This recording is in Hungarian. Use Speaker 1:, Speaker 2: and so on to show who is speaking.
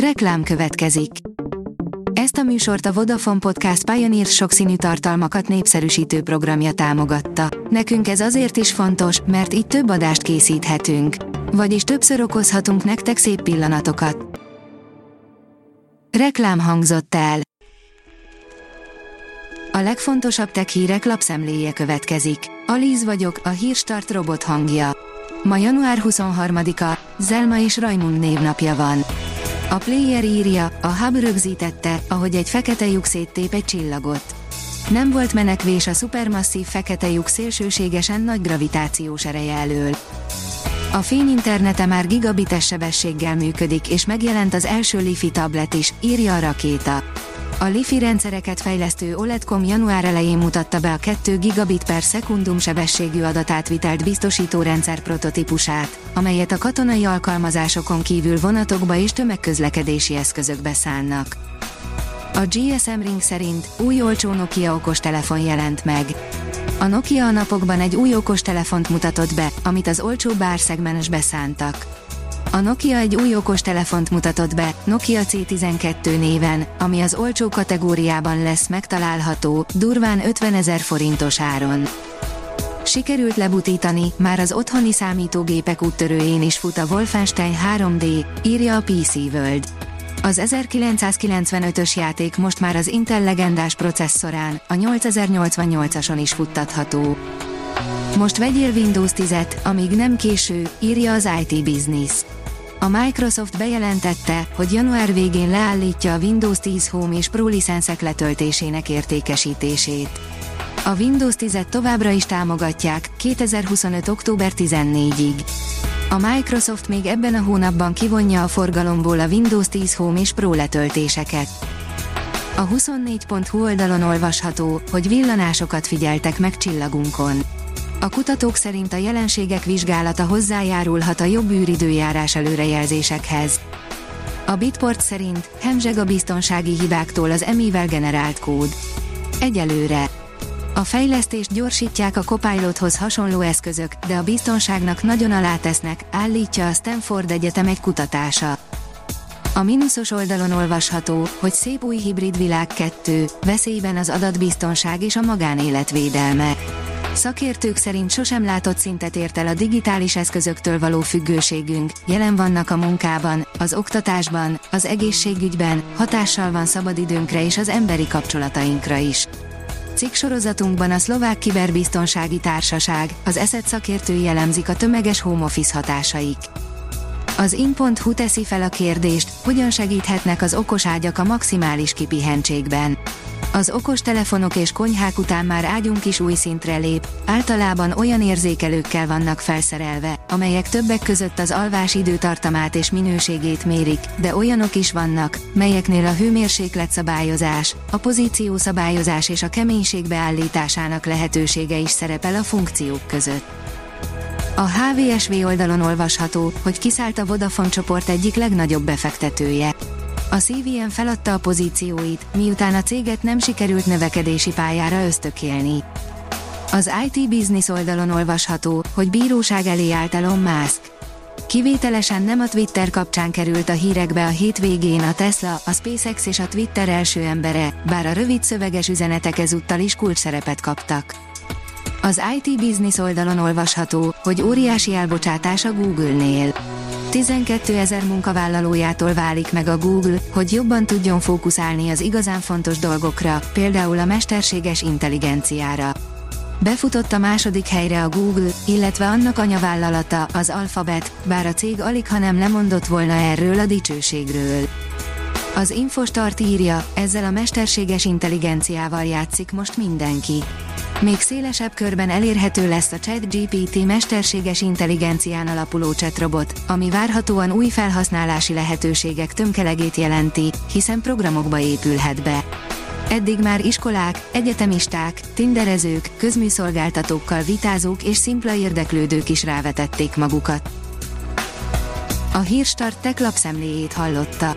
Speaker 1: Reklám következik. Ezt a műsort a Vodafone Podcast Pioneer sokszínű tartalmakat népszerűsítő programja támogatta. Nekünk ez azért is fontos, mert így több adást készíthetünk. Vagyis többször okozhatunk nektek szép pillanatokat. Reklám hangzott el. A legfontosabb tech hírek lapszemléje következik. Alíz vagyok, a hírstart robot hangja. Ma január 23-a, Zelma és Rajmund névnapja van. A player írja, a Hub rögzítette, ahogy egy fekete lyuk széttép egy csillagot. Nem volt menekvés a szupermasszív fekete lyuk szélsőségesen nagy gravitációs ereje elől. A fény internete már gigabites sebességgel működik, és megjelent az első Lifi tablet is, írja a rakéta. A Lifi rendszereket fejlesztő OLEDCom január elején mutatta be a 2 gigabit per szekundum sebességű adatátvitelt biztosító rendszer prototípusát, amelyet a katonai alkalmazásokon kívül vonatokba és tömegközlekedési eszközökbe szállnak. A GSM Ring szerint új olcsó Nokia okostelefon jelent meg. A Nokia a napokban egy új okostelefont mutatott be, amit az olcsó bárszegmens beszántak. A Nokia egy új okos telefont mutatott be, Nokia C12 néven, ami az olcsó kategóriában lesz megtalálható, durván 50 ezer forintos áron. Sikerült lebutítani, már az otthoni számítógépek úttörőjén is fut a Wolfenstein 3D, írja a PC World. Az 1995-ös játék most már az Intel legendás processzorán, a 8088-ason is futtatható. Most vegyél Windows 10-et, amíg nem késő, írja az IT Business. A Microsoft bejelentette, hogy január végén leállítja a Windows 10 Home és Pro licenszek letöltésének értékesítését. A Windows 10-et továbbra is támogatják, 2025. október 14-ig. A Microsoft még ebben a hónapban kivonja a forgalomból a Windows 10 Home és Pro letöltéseket. A 24.hu oldalon olvasható, hogy villanásokat figyeltek meg csillagunkon. A kutatók szerint a jelenségek vizsgálata hozzájárulhat a jobb űridőjárás előrejelzésekhez. A Bitport szerint hemzseg a biztonsági hibáktól az emivel generált kód. Egyelőre. A fejlesztést gyorsítják a Copilothoz hasonló eszközök, de a biztonságnak nagyon alátesznek, állítja a Stanford Egyetem egy kutatása. A mínuszos oldalon olvasható, hogy szép új hibrid világ 2, veszélyben az adatbiztonság és a magánélet védelme. Szakértők szerint sosem látott szintet ért el a digitális eszközöktől való függőségünk, jelen vannak a munkában, az oktatásban, az egészségügyben, hatással van szabadidőnkre és az emberi kapcsolatainkra is. Cikk a szlovák kiberbiztonsági társaság, az eszet szakértői jellemzik a tömeges home office hatásaik. Az in.hu teszi fel a kérdést, hogyan segíthetnek az okos ágyak a maximális kipihentségben. Az okos telefonok és konyhák után már ágyunk is új szintre lép, általában olyan érzékelőkkel vannak felszerelve, amelyek többek között az alvás időtartamát és minőségét mérik, de olyanok is vannak, melyeknél a hőmérséklet szabályozás, a pozíció szabályozás és a keménység beállításának lehetősége is szerepel a funkciók között. A HVSV oldalon olvasható, hogy kiszállt a Vodafone csoport egyik legnagyobb befektetője. A CVM feladta a pozícióit, miután a céget nem sikerült növekedési pályára ösztökélni. Az IT Business oldalon olvasható, hogy bíróság elé állt Elon Musk. Kivételesen nem a Twitter kapcsán került a hírekbe a hétvégén a Tesla, a SpaceX és a Twitter első embere, bár a rövid szöveges üzenetek ezúttal is kulcs szerepet kaptak. Az IT Business oldalon olvasható, hogy óriási elbocsátás a Google-nél. 12 ezer munkavállalójától válik meg a Google, hogy jobban tudjon fókuszálni az igazán fontos dolgokra, például a mesterséges intelligenciára. Befutott a második helyre a Google, illetve annak anyavállalata, az Alphabet, bár a cég alig ha nem lemondott volna erről a dicsőségről. Az Infostart írja, ezzel a mesterséges intelligenciával játszik most mindenki. Még szélesebb körben elérhető lesz a ChatGPT mesterséges intelligencián alapuló chatrobot, ami várhatóan új felhasználási lehetőségek tömkelegét jelenti, hiszen programokba épülhet be. Eddig már iskolák, egyetemisták, tinderezők, közműszolgáltatókkal vitázók és szimpla érdeklődők is rávetették magukat. A Hírstart tech lapszemléjét hallotta.